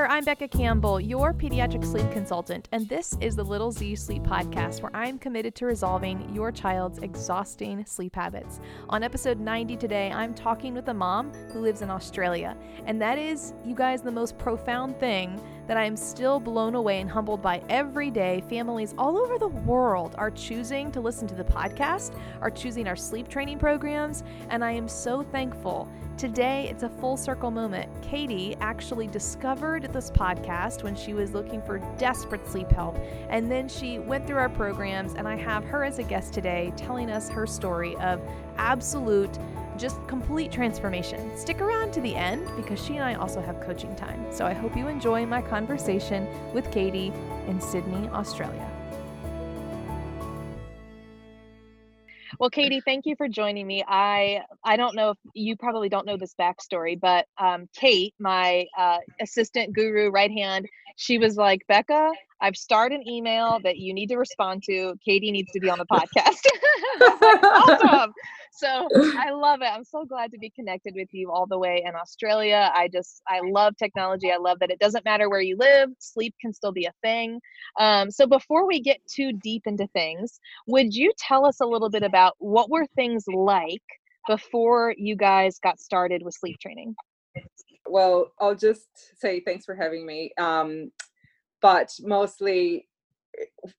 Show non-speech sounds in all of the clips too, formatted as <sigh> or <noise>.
there, I'm Becca Campbell, your pediatric sleep consultant, and this is the Little Z Sleep Podcast where I'm committed to resolving your child's exhausting sleep habits. On episode 90 today, I'm talking with a mom who lives in Australia, and that is, you guys, the most profound thing that I am still blown away and humbled by every day. Families all over the world are choosing to listen to the podcast, are choosing our sleep training programs, and I am so thankful. Today, it's a full circle moment. Katie actually discovered this podcast when she was looking for desperate sleep help, and then she went through our programs, and I have her as a guest today telling us her story of absolute just complete transformation. Stick around to the end because she and I also have coaching time. So I hope you enjoy my conversation with Katie in Sydney, Australia. Well, Katie, thank you for joining me. I I don't know if you probably don't know this backstory, but um, Kate, my uh, assistant guru right hand, she was like, Becca, I've started an email that you need to respond to. Katie needs to be on the <laughs> podcast. <laughs> like, awesome. So <laughs> I love it. I'm so glad to be connected with you all the way in Australia. I just, I love technology. I love that it doesn't matter where you live, sleep can still be a thing. Um, so before we get too deep into things, would you tell us a little bit about what were things like before you guys got started with sleep training? Well, I'll just say thanks for having me. Um, but mostly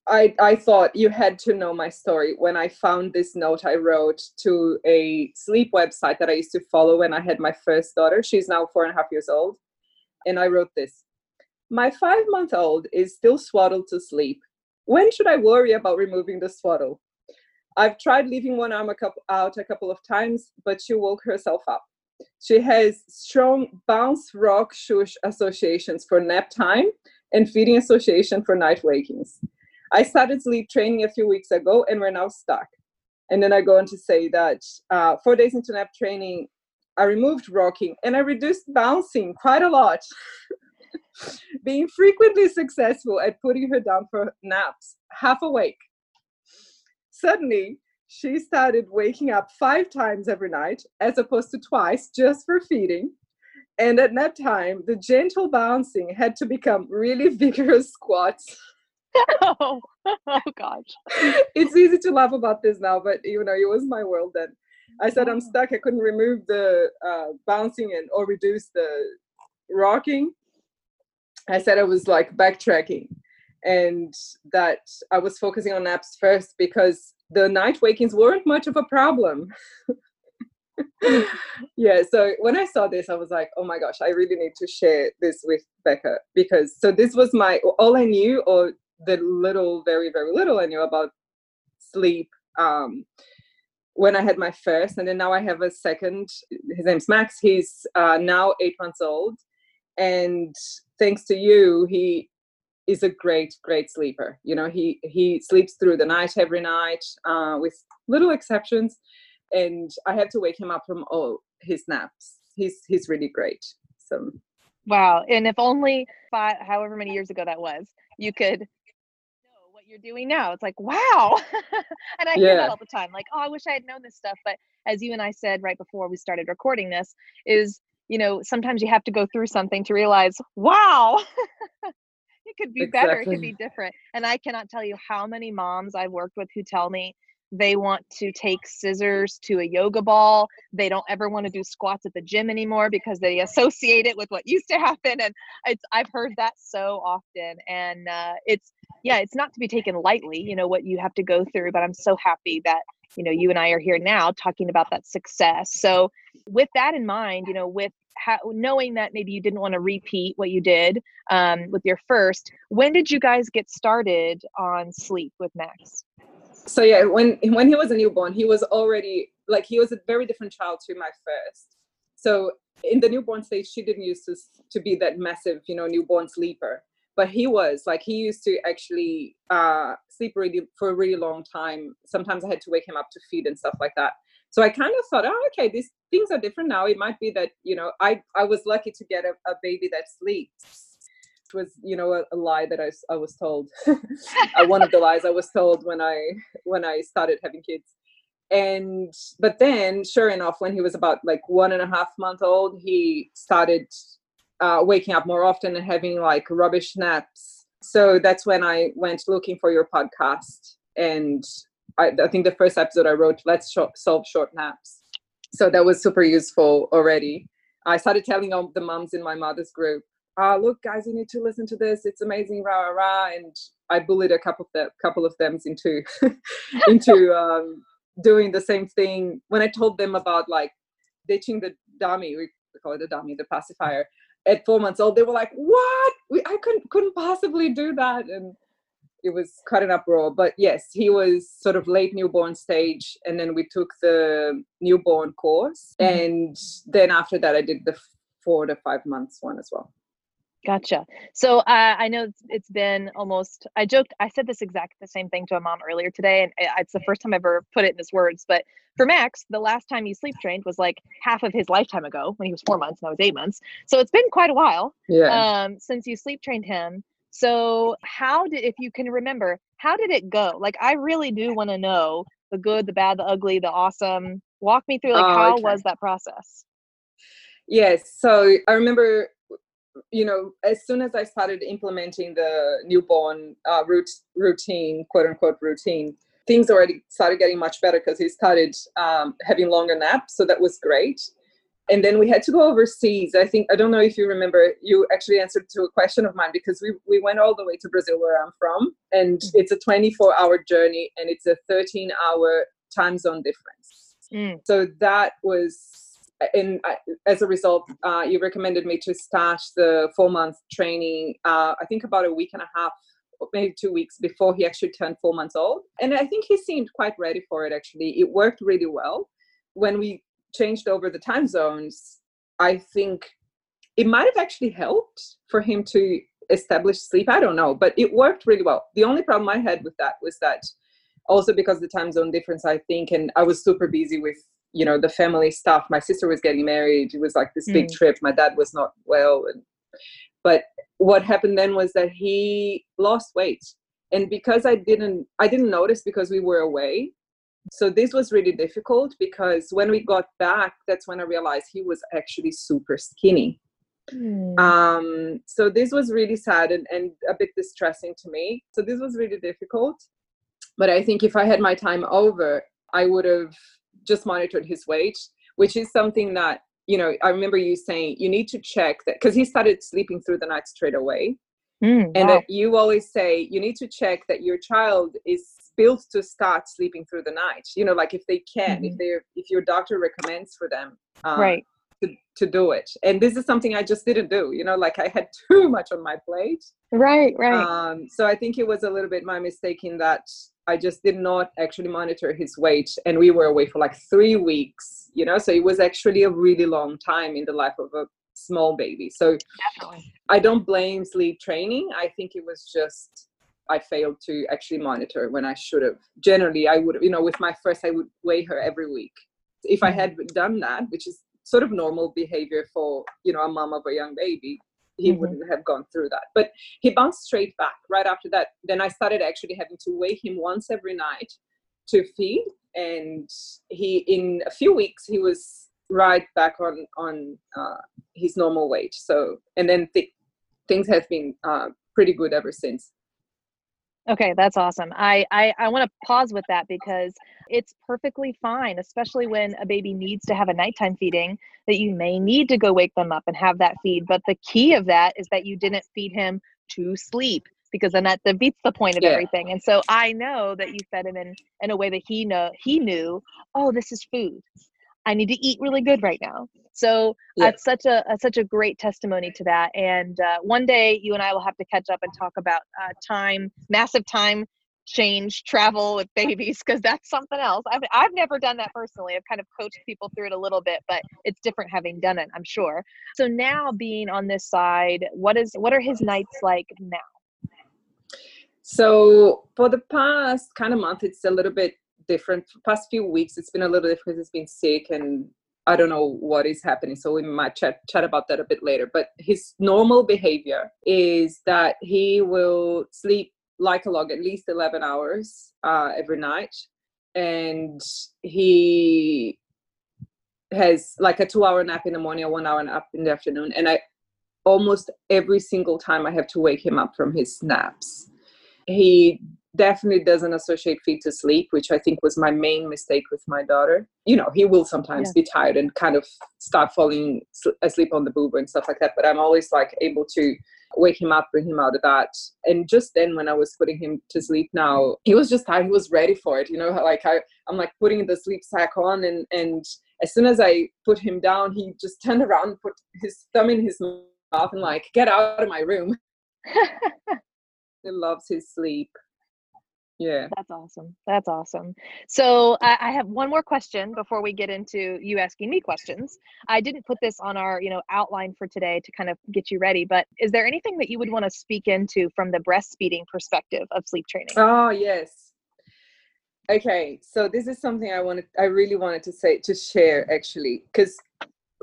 I, I thought you had to know my story when I found this note I wrote to a sleep website that I used to follow when I had my first daughter. She's now four and a half years old. And I wrote this My five month old is still swaddled to sleep. When should I worry about removing the swaddle? I've tried leaving one arm a couple, out a couple of times, but she woke herself up. She has strong bounce rock shush associations for nap time and feeding association for night wakings. I started sleep training a few weeks ago and we're now stuck. And then I go on to say that uh, four days into nap training, I removed rocking and I reduced bouncing quite a lot. <laughs> Being frequently successful at putting her down for naps, half awake. Suddenly, she started waking up five times every night as opposed to twice just for feeding. And at that time, the gentle bouncing had to become really <laughs> vigorous squats. oh, <laughs> oh gosh. It's easy to laugh about this now, but you know, it was my world then. I said I'm stuck. I couldn't remove the uh, bouncing and or reduce the rocking. I said I was like backtracking and that I was focusing on naps first because the night wakings weren't much of a problem. <laughs> yeah so when i saw this i was like oh my gosh i really need to share this with becca because so this was my all i knew or the little very very little i knew about sleep um when i had my first and then now i have a second his name's max he's uh, now eight months old and thanks to you he is a great great sleeper you know he he sleeps through the night every night uh, with little exceptions and I had to wake him up from all his naps. He's he's really great. So wow. And if only five however many years ago that was, you could know what you're doing now. It's like, wow. <laughs> and I hear that all the time. Like, oh, I wish I had known this stuff. But as you and I said right before we started recording this, is you know, sometimes you have to go through something to realize, wow. <laughs> it could be exactly. better, it could be different. And I cannot tell you how many moms I've worked with who tell me they want to take scissors to a yoga ball. They don't ever want to do squats at the gym anymore because they associate it with what used to happen and it's i've heard that so often and uh, it's yeah it's not to be taken lightly you know what you have to go through but i'm so happy that you know you and i are here now talking about that success. So with that in mind you know with how, knowing that maybe you didn't want to repeat what you did um, with your first when did you guys get started on sleep with max so yeah when when he was a newborn he was already like he was a very different child to my first. So in the newborn stage she didn't used to to be that massive you know newborn sleeper. But he was like he used to actually uh sleep really for a really long time. Sometimes i had to wake him up to feed and stuff like that. So i kind of thought oh okay these things are different now. It might be that you know i i was lucky to get a, a baby that sleeps was you know a, a lie that I, I was told <laughs> uh, one of the lies i was told when i when i started having kids and but then sure enough when he was about like one and a half month old he started uh, waking up more often and having like rubbish naps. So that's when I went looking for your podcast. And I, I think the first episode I wrote, Let's Solve Short Naps. So that was super useful already. I started telling all the moms in my mother's group, uh, look, guys, you need to listen to this. It's amazing, rah, rah, rah. And I bullied a couple of them, couple of them into, <laughs> into <laughs> um, doing the same thing. When I told them about like ditching the dummy, we call it a dummy, the pacifier, at four months old, they were like, "What? We, I couldn't couldn't possibly do that." And it was quite an uproar. But yes, he was sort of late newborn stage, and then we took the newborn course, mm-hmm. and then after that, I did the four to five months one as well. Gotcha. So uh, I know it's, it's been almost. I joked. I said this exact the same thing to a mom earlier today, and it's the first time I've ever put it in his words. But for Max, the last time he sleep trained was like half of his lifetime ago when he was four months and I was eight months. So it's been quite a while. Yeah. Um, since you sleep trained him. So how did, if you can remember, how did it go? Like I really do want to know the good, the bad, the ugly, the awesome. Walk me through like oh, how okay. was that process? Yes. So I remember you know, as soon as I started implementing the newborn uh, root, routine, quote unquote routine, things already started getting much better because he started um, having longer naps. So that was great. And then we had to go overseas. I think, I don't know if you remember, you actually answered to a question of mine because we, we went all the way to Brazil, where I'm from. And mm. it's a 24 hour journey and it's a 13 hour time zone difference. Mm. So that was and as a result, uh, you recommended me to start the four month training, uh, I think about a week and a half, maybe two weeks before he actually turned four months old. And I think he seemed quite ready for it, actually. It worked really well. When we changed over the time zones, I think it might have actually helped for him to establish sleep. I don't know, but it worked really well. The only problem I had with that was that also because the time zone difference, I think, and I was super busy with you know the family stuff. My sister was getting married. It was like this big mm. trip. My dad was not well and but what happened then was that he lost weight. And because i didn't i didn't notice because we were away so this was really difficult because when we got back that's when i realized he was actually super skinny. Mm. um, so this was really sad and, and a bit distressing to me. So this was really difficult. But i think if i had my time over i would have just monitored his weight, which is something that, you know, I remember you saying you need to check that because he started sleeping through the night straight away. Mm, and wow. that you always say you need to check that your child is built to start sleeping through the night. You know, like if they can, mm-hmm. if they're, if your doctor recommends for them, um, right, to, to do it. And this is something I just didn't do. You know, like I had <laughs> too much on my plate. Right, right. Um, so I think it was a little bit my mistake in that I just did not actually monitor his weight. And we were away for like three weeks, you know, so it was actually a really long time in the life of a small baby. So Definitely. I don't blame sleep training. I think it was just I failed to actually monitor when I should have. Generally, I would, you know, with my first, I would weigh her every week. If I mm-hmm. had done that, which is sort of normal behavior for, you know, a mom of a young baby, he mm-hmm. wouldn't have gone through that. But he bounced straight back right after that. Then I started actually having to weigh him once every night to feed, and he in a few weeks he was right back on on uh, his normal weight. So and then th- things have been uh, pretty good ever since. Okay, that's awesome. I I, I want to pause with that because it's perfectly fine, especially when a baby needs to have a nighttime feeding, that you may need to go wake them up and have that feed. But the key of that is that you didn't feed him to sleep because then that defeats the point of yeah. everything. And so I know that you fed him in in a way that he know he knew, oh, this is food. I need to eat really good right now. So yeah. that's such a, a, such a great testimony to that. And uh, one day you and I will have to catch up and talk about uh, time, massive time change, travel with babies, because that's something else. I've I've never done that personally. I've kind of coached people through it a little bit, but it's different having done it. I'm sure. So now being on this side, what is what are his nights like now? So for the past kind of month, it's a little bit different. Past few weeks, it's been a little different. He's been sick and I don't know what is happening. So we might chat, chat about that a bit later. But his normal behavior is that he will sleep like a log, at least 11 hours uh, every night. And he has like a two hour nap in the morning, a one hour nap in the afternoon. And I, almost every single time I have to wake him up from his naps. He definitely doesn't associate feed to sleep, which I think was my main mistake with my daughter. You know, he will sometimes yeah. be tired and kind of start falling asleep on the boob and stuff like that. But I'm always like able to wake him up, bring him out of that. And just then, when I was putting him to sleep, now he was just tired. He was ready for it. You know, <laughs> like I, I'm like putting the sleep sack on, and and as soon as I put him down, he just <laughs> turned around, put his thumb in his mouth, and like, get out of my room. <laughs> he loves his sleep yeah. That's awesome. That's awesome. So I, I, have one more question before we get into you asking me questions. I didn't put this on our you know outline for today to kind of get you ready but is there anything that you would want to speak into from the breastfeeding perspective of sleep training? Oh yes. Okay so this is something i wanted i really wanted to say to share actually because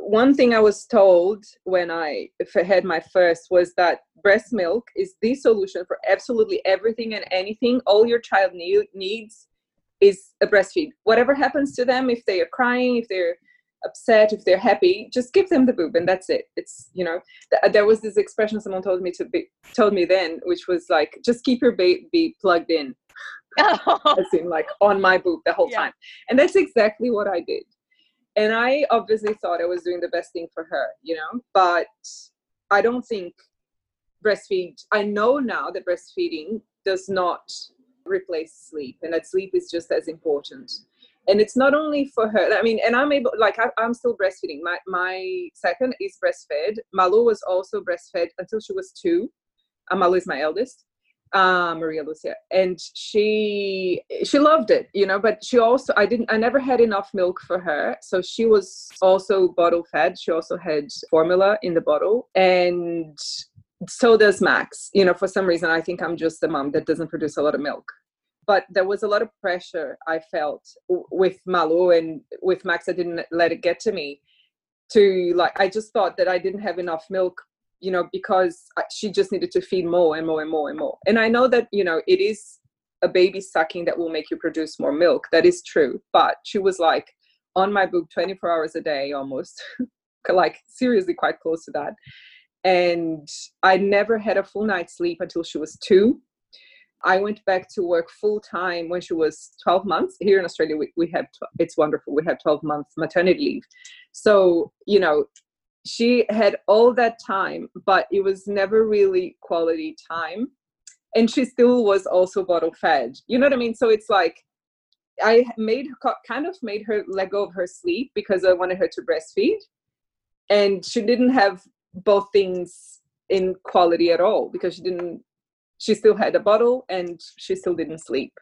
one thing I was told when I had my first was that breast milk is the solution for absolutely everything and anything. All your child need, needs is a breastfeed. Whatever happens to them, if they are crying, if they're upset, if they're happy, just give them the boob and that's it. It's you know th- uh, there was this expression someone told me to be told me then, which was like just keep your baby plugged in. <laughs> as in like on my boob the whole yeah. time, and that's exactly what I did and i obviously thought i was doing the best thing for her you know? But i don't think breastfeed i know now that breastfeeding does not replace sleep and that sleep is just as important. And it's not only for her i mean and i'm able like I, am still breastfeeding. My my second is breastfed. Malu was also breastfed until she was two. And malu is my eldest uh, Maria Lucia, and she she loved it, you know. But she also I didn't I never had enough milk for her, so she was also bottle fed. She also had formula in the bottle, and so does Max. You know, for some reason I think I'm just the mom that doesn't produce a lot of milk. But there was a lot of pressure I felt with Malu and with Max. I didn't let it get to me. To like, I just thought that I didn't have enough milk you know, because she just needed to feed more and more and more and more. And I know that, you know, it is a baby sucking that will make you produce more milk. That is true. But she was like on my boob 24 hours a day almost, <laughs> like seriously quite close to that. And I never had a full night's sleep until she was two. I went back to work full time when she was 12 months. Here in Australia, we, we have, it's wonderful. We have 12 months maternity leave. So, you know, she had all that time, but it was never really quality time. And she still was also bottle fed. You know what I mean? So it's like I made kind of made her let go of her sleep because I wanted her to breastfeed. And she didn't have both things in quality at all because she didn't she still had a bottle and she still didn't sleep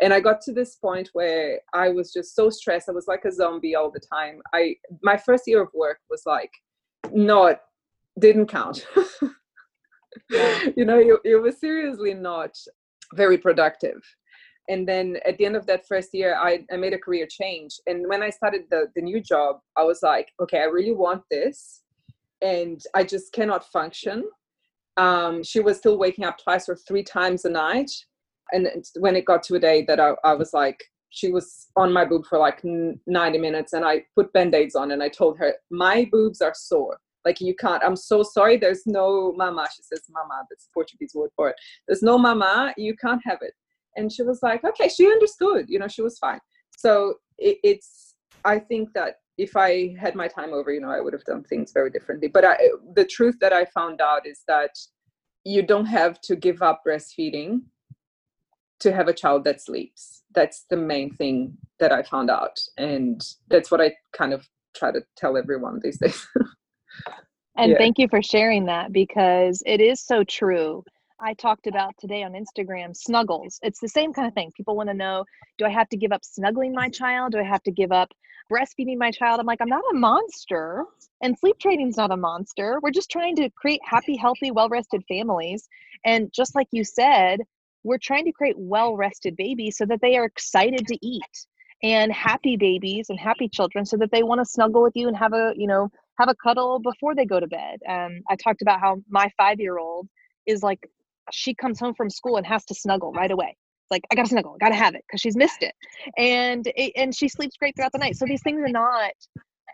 and i got to this point where i was just so stressed i was like a zombie all the time i my first year of work was like not didn't count. <laughs> Yeah. you know it, it was seriously not very productive. And then at the end of that first year I, I made a career change. And when i started the, the new job i was like okay i really want this and i just cannot function. Um, she was still waking up twice or three times a night. And when it got to a day that i, I was like she was on my boob for like 90 minutes and I put band-aids on and I told her my boobs are sore. Like you can't I'm so sorry there's no mama. She says mama that's Portuguese word for it. There's no mama you can't have it. And she was like okay she understood you know she was fine. So it, it's I think that if I had my time over you know I would have done things very differently. But I, the truth that I found out is that you don't have to give up breastfeeding to have a child that sleeps that's the main thing that i found out and that's what i kind of try to tell everyone these days <laughs> and yeah. thank you for sharing that because it is so true I talked about today on Instagram snuggles. It's the same kind of thing. People want to know do I have to give up snuggling my child? Do I have to give up breastfeeding my child? I'm like, I'm not a monster. And sleep training's not a monster. We're just trying to create happy, healthy, well rested families. And just like you said, we're trying to create well rested babies so that they are excited to eat and happy babies and happy children so that they want to snuggle with you and have a you know have a cuddle before they go to bed. Um, i talked about how my five year old is like she comes home from school and has to snuggle right away. Like i gotta snuggle gotta have it because she's missed it. And and she sleeps great throughout the night. So these things are not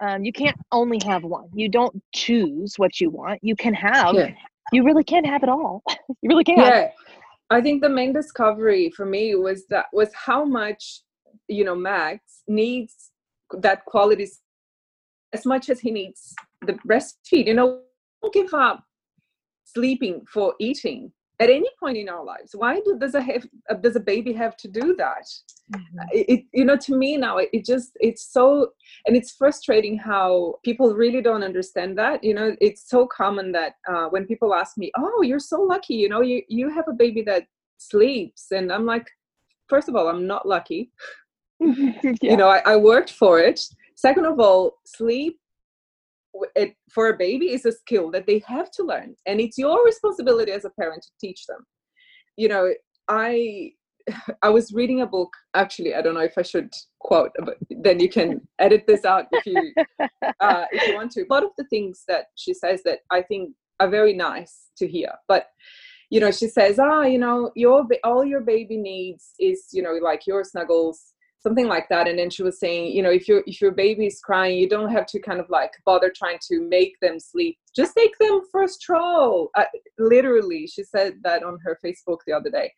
um, you can't only have one. You don't choose what you want. You can have yeah. you really can't have it all. <laughs> You really can't. Yeah i think the main discovery for me was that was how much you know max needs that quality as much as he needs the breastfeed. You know don't give up sleeping for eating at any point in our lives why do, does a have, uh, does a baby have to do that mm-hmm. it, you know to me now it, it, just it's so and it's frustrating how people really don't understand that you know it's so common that uh, when people ask me oh you're so lucky you know you you have a baby that sleeps and i'm like first of all i'm not lucky <laughs> yeah. you know I, I worked for it second of all sleep it, for a baby is a skill that they have to learn and it's your responsibility as a parent to teach them. You know i <laughs> i was reading a book actually i don't know if i should quote but then you can <laughs> edit this out if you uh, if you want to. A lot of the things that she says that i think are very nice to hear but you know she says ah you know your all your baby needs is you know like your snuggles something like that and then she was saying you know if your if your baby is crying you don't have to kind of like bother trying to make them sleep. Just take them for a stroll. Uh, literally she said that on her facebook the other day.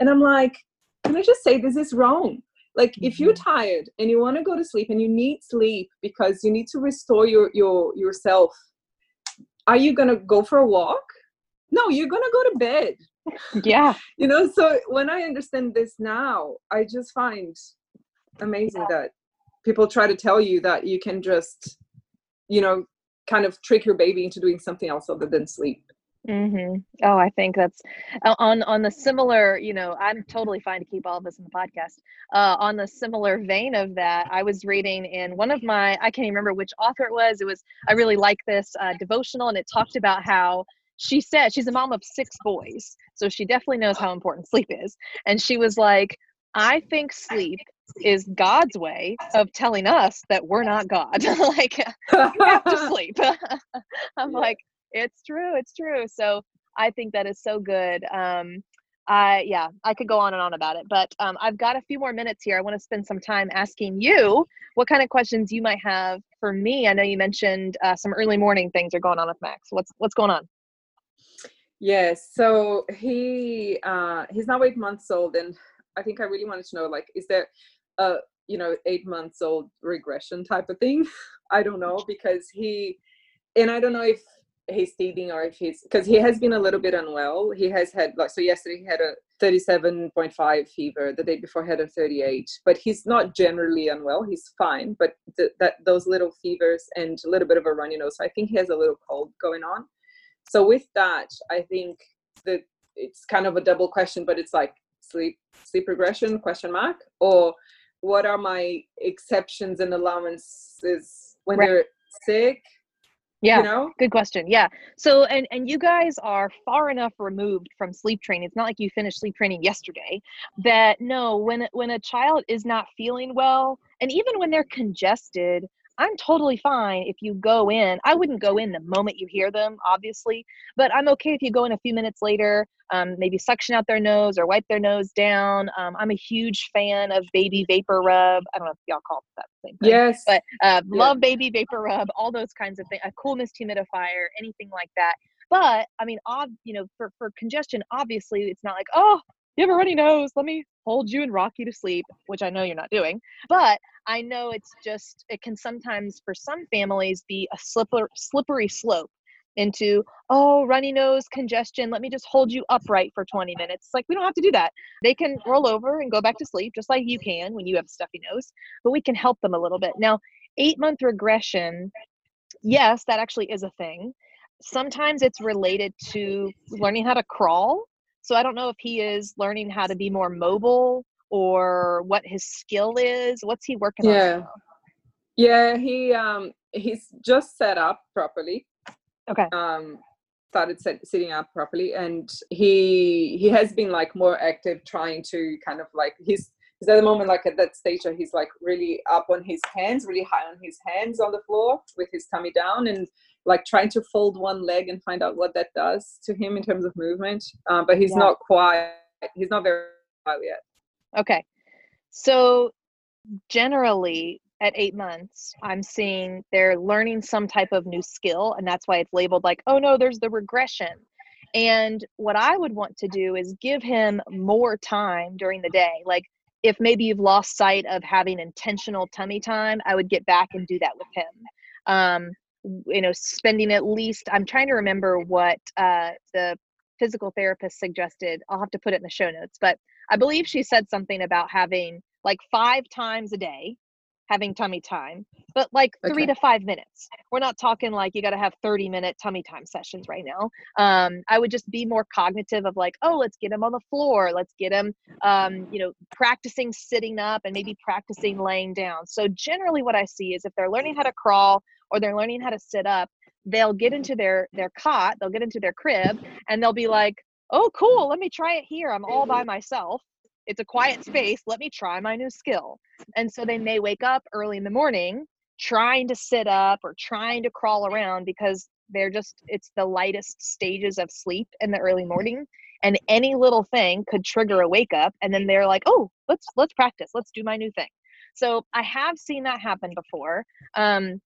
And i'm like can i just say this is wrong? Like mm-hmm. if you're mm-hmm. tired and you want to go to sleep and you need sleep because you need to restore your your yourself are you going to go for a walk? No you're going to go to bed. <laughs> Yeah. <laughs> You know so when i understand this now i just find amazing that people try to tell you that you can just you know kind of trick your baby into doing something else other than sleep hmm Oh, I think that's uh, on on the similar. You know, I'm totally fine to keep all of this in the podcast. Uh, on the similar vein of that, I was reading in one of my I can't even remember which author it was. It was I really like this uh, devotional, and it talked about how she said she's a mom of six boys, so she definitely knows how important sleep is. And she was like, I think sleep is God's way of telling us that we're not God. <laughs> like you have to <laughs> sleep. <laughs> I'm yeah. like, it's true, it's true. So I think that is so good. Um, I yeah, I could go on and on about it, but um, I've got a few more minutes here. I want to spend some time asking you what kind of questions you might have for me. I know you mentioned uh, some early morning things are going on with Max. What's what's going on? Yes, so he uh, he's now eight months old, and I think I really wanted to know like, is there a you know eight months old regression type of thing. <laughs> I don't know because he and i don't know if he's teething or if he's because he has been a little bit unwell. He has had like so yesterday he had a 37.5 fever the day before had a 38 but he's not generally unwell. He's fine but th- that those little fevers and a little bit of a runny nose so i think he has a little cold going on. So with that i think that it's kind of a double question but it's like sleep sleep regression question mark or what are my exceptions and allowances when right. they're sick yeah you know? good question yeah so and and you guys are far enough removed from sleep training it's not like you finished sleep training yesterday that no when when a child is not feeling well and even when they're congested I'm totally fine if you go in. I wouldn't go in the moment you hear them, obviously, but I'm okay if you go in a few minutes later, um, maybe suction out their nose or wipe their nose down. Um, I'm a huge fan of baby vapor rub. I don't know if y'all call it that same thing. Yes. But uh, yeah. love baby vapor rub, all those kinds of things, a cool mist humidifier, anything like that. But I mean, ob- you know, for, for congestion, obviously, it's not like, oh, you have a runny nose. Let me hold you and rock you to sleep, which I know you're not doing. But I know it's just, it can sometimes, for some families, be a slipper, slippery slope into, oh, runny nose, congestion. Let me just hold you upright for 20 minutes. like, we don't have to do that. They can roll over and go back to sleep, just like you can when you have a stuffy nose, but we can help them a little bit. Now, eight month regression, yes, that actually is a thing. Sometimes it's related to learning how to crawl so I don't know if he is learning how to be more mobile or what his skill is. What's he working yeah. on? Yeah, he um he's just set up properly. Okay. Um started set, sitting up properly and he he has been like more active trying to kind of like he's he's at the moment like at that stage where he's like really up on his hands really high on his hands on the floor with his tummy down and like trying to fold one leg and find out what that does to him in terms of movement. Um, but he's yeah. not quite, he's not very well yet. Okay. So generally, at eight months, I'm seeing they're learning some type of new skill, and that's why it's labeled like, oh no, there's the regression. And what I would want to do is give him more time during the day. Like if maybe you've lost sight of having intentional tummy time, I would get back and do that with him. Um, you know, spending at least, I'm trying to remember what uh, the physical therapist suggested. I'll have to put it in the show notes, but I believe she said something about having like five times a day having tummy time, but like three okay. to five minutes. We're not talking like you got to have 30 minute tummy time sessions right now. Um, I would just be more cognitive of like, oh, let's get him on the floor. Let's get him, um, you know, practicing sitting up and maybe practicing laying down. So generally what I see is if they're learning how to crawl or they're learning how to sit up, they'll get into their, their cot, they'll get into their crib and they'll be like, oh, cool, let me try it here. I'm all by myself it's a quiet space. Let me try my new skill. And so they may wake up early in the morning trying to sit up or trying to crawl around because they're just, it's the lightest stages of sleep in the early morning. And any little thing could trigger a wake up. And then they're like, oh, let's, let's practice. Let's do my new thing. So I have seen that happen before. Um,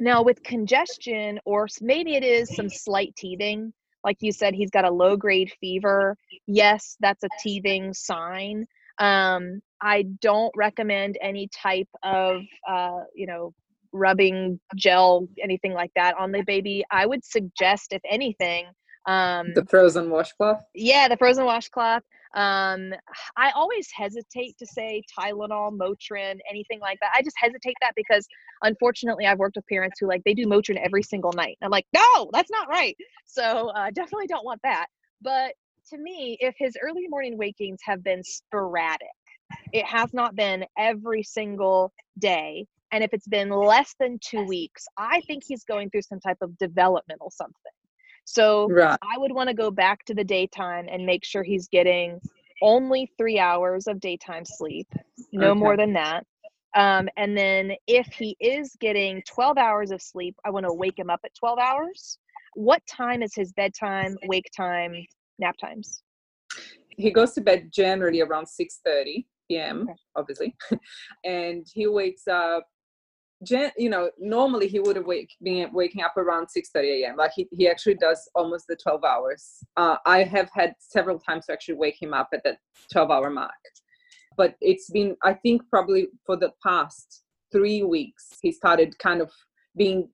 now with congestion, or maybe it is some slight teething, like you said he's got a low grade fever. Yes that's a teething sign. Um, i don't recommend any type of uh, you know rubbing gel anything like that on the baby. I would suggest if anything um, the frozen washcloth? Yeah the frozen washcloth um, I always hesitate to say Tylenol, Motrin, anything like that. I just hesitate that because unfortunately I've worked with parents who like they do Motrin every single night. I'm like, no, that's not right. So uh, <laughs> definitely don't want that. But to me, if his early morning wakings have been sporadic, it has not been every single day. And if it's been less than two weeks, I think he's going through some type of developmental something. So right. I would want to go back to the daytime and make sure he's getting only three hours of daytime sleep, no okay. more than that. Um, and then if he is getting 12 hours of sleep, I want to wake him up at 12 hours. What time is his bedtime, wake time, nap times? He goes to bed generally around 6:30 p.m. Okay. obviously, <laughs> and he wakes up Jen, you know, normally he would have wake, been waking up around 6:30 a.m. Like he, he actually does almost the 12 hours. Uh, I have had several times to actually wake him up at that 12 hour mark, but it's been I think probably for the past three weeks he started kind of being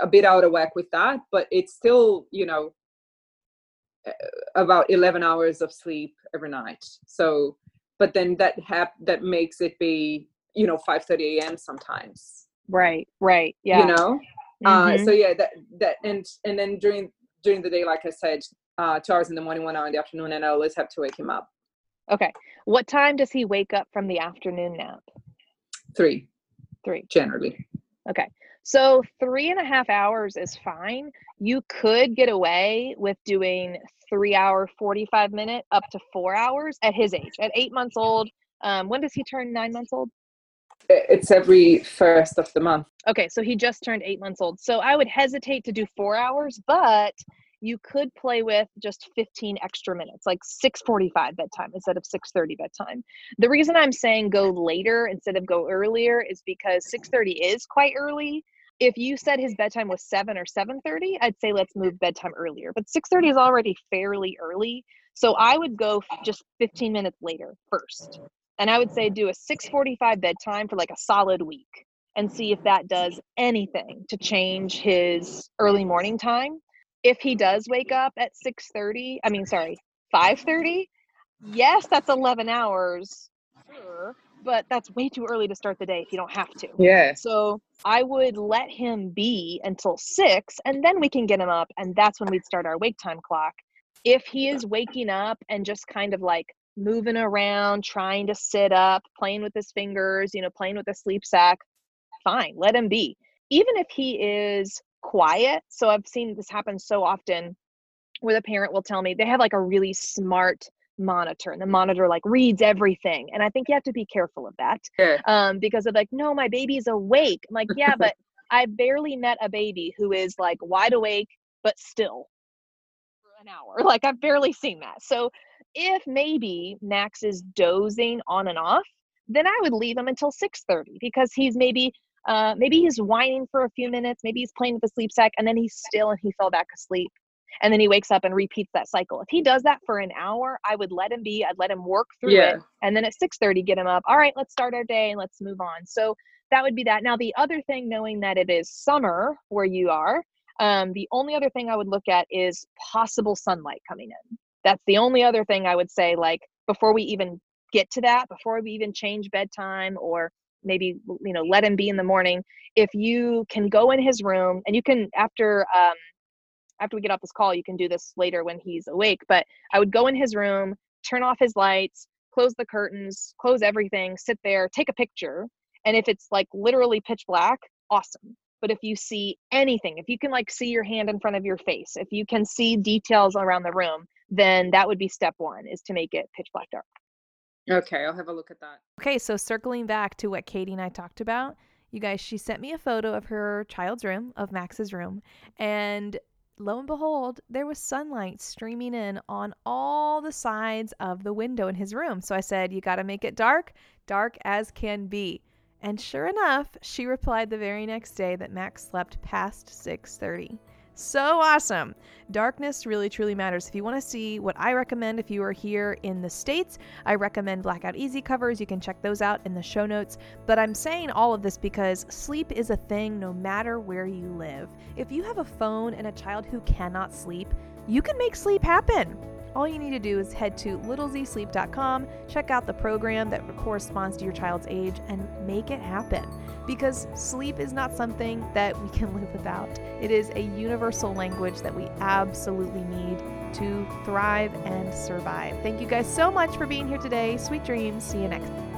a bit out of whack with that, but it's still you know about 11 hours of sleep every night. So, but then that hap- that makes it be you know 5:30 a.m. sometimes. Right, right, yeah. You know, uh, mm-hmm. uh, so yeah, that that and and then during during the day, like I said, uh, two hours in the morning, one hour in the afternoon, and I always have to wake him up. Okay, what time does he wake up from the afternoon nap? Three. Three. Generally. Okay. So three and a half hours is fine. You could get away with doing three hour, 45 minute up to four hours at his age. At eight months old, um, when does he turn nine months old? It's every first of the month. Okay, so he just turned eight months old. So I would hesitate to do four hours, but you could play with just 15 extra minutes, like 6:45 bedtime instead of 6:30 bedtime. The reason I'm saying go later instead of go earlier is because 6:30 is quite early. If you said his bedtime was 7 or 7:30, I'd say let's move bedtime earlier. But 6:30 is already fairly early, so I would go just 15 minutes later first and i would say do a 6:45 bedtime for like a solid week and see if that does anything to change his early morning time if he does wake up at 6:30 i mean sorry 5:30 yes that's 11 hours sure but that's way too early to start the day if you don't have to. Yeah. So I would let him be until six, and then we can get him up, and that's when we'd start our wake time clock. If he is waking up and just kind of like moving around, trying to sit up, playing with his fingers, you know, playing with the sleep sack, fine, let him be. Even if he is quiet, so I've seen this happen so often where the parent will tell me they have like a really smart monitor and the monitor like reads everything and i think you have to be careful of that um, because of like no my baby's awake. I'm like yeah but <laughs> i barely met a baby who is like wide awake but still for an hour. <laughs> Like i've barely seen that. So if maybe Max is dozing on and off, then I would leave him until 6:30 because he's maybe uh, maybe he's whining for a few minutes, maybe he's playing with the sleep sack, and then he's still and he fell back asleep. And then he wakes up and repeats that cycle. If he does that for an hour, I would let him be. I'd let him work through yeah. it, and then at 6:30 get him up. All right, let's start our day and let's move on. So that would be that. Now the other thing, knowing that it is summer where you are, um, the only other thing I would look at is possible sunlight coming in. That's the only other thing I would say. Like before we even get to that, before we even change bedtime or maybe you know let him be in the morning if you can go in his room and you can after um after we get off this call you can do this later when he's awake but i would go in his room turn off his lights close the curtains close everything sit there take a picture and if it's like literally pitch black awesome but if you see anything if you can like see your hand in front of your face if you can see details around the room then that would be step one is to make it pitch black dark Okay, I'll have a look at that. Okay, so circling back to what Katie and I talked about, you guys, she sent me a photo of her child's room, of Max's room, and lo and behold, there was sunlight streaming in on all the sides of the window in his room. So I said, You got to make it dark, dark as can be. And sure enough, she replied the very next day that Max slept past 6:30. So awesome. Darkness really truly matters. If you want to see what I recommend if you are here in the States, I recommend Blackout EZ covers. You can check those out in the show notes. But I'm saying all of this because sleep is a thing no matter where you live. If you have a phone and a child who cannot sleep, you can make sleep happen. All you need to do is head to littlezsleep.com, check out the program that corresponds to your child's age, and make it happen. Because sleep is not something that we can <laughs> live without. It is a universal language that we absolutely need to thrive and survive. Thank you guys so much for being here today. Sweet dreams. See you next time.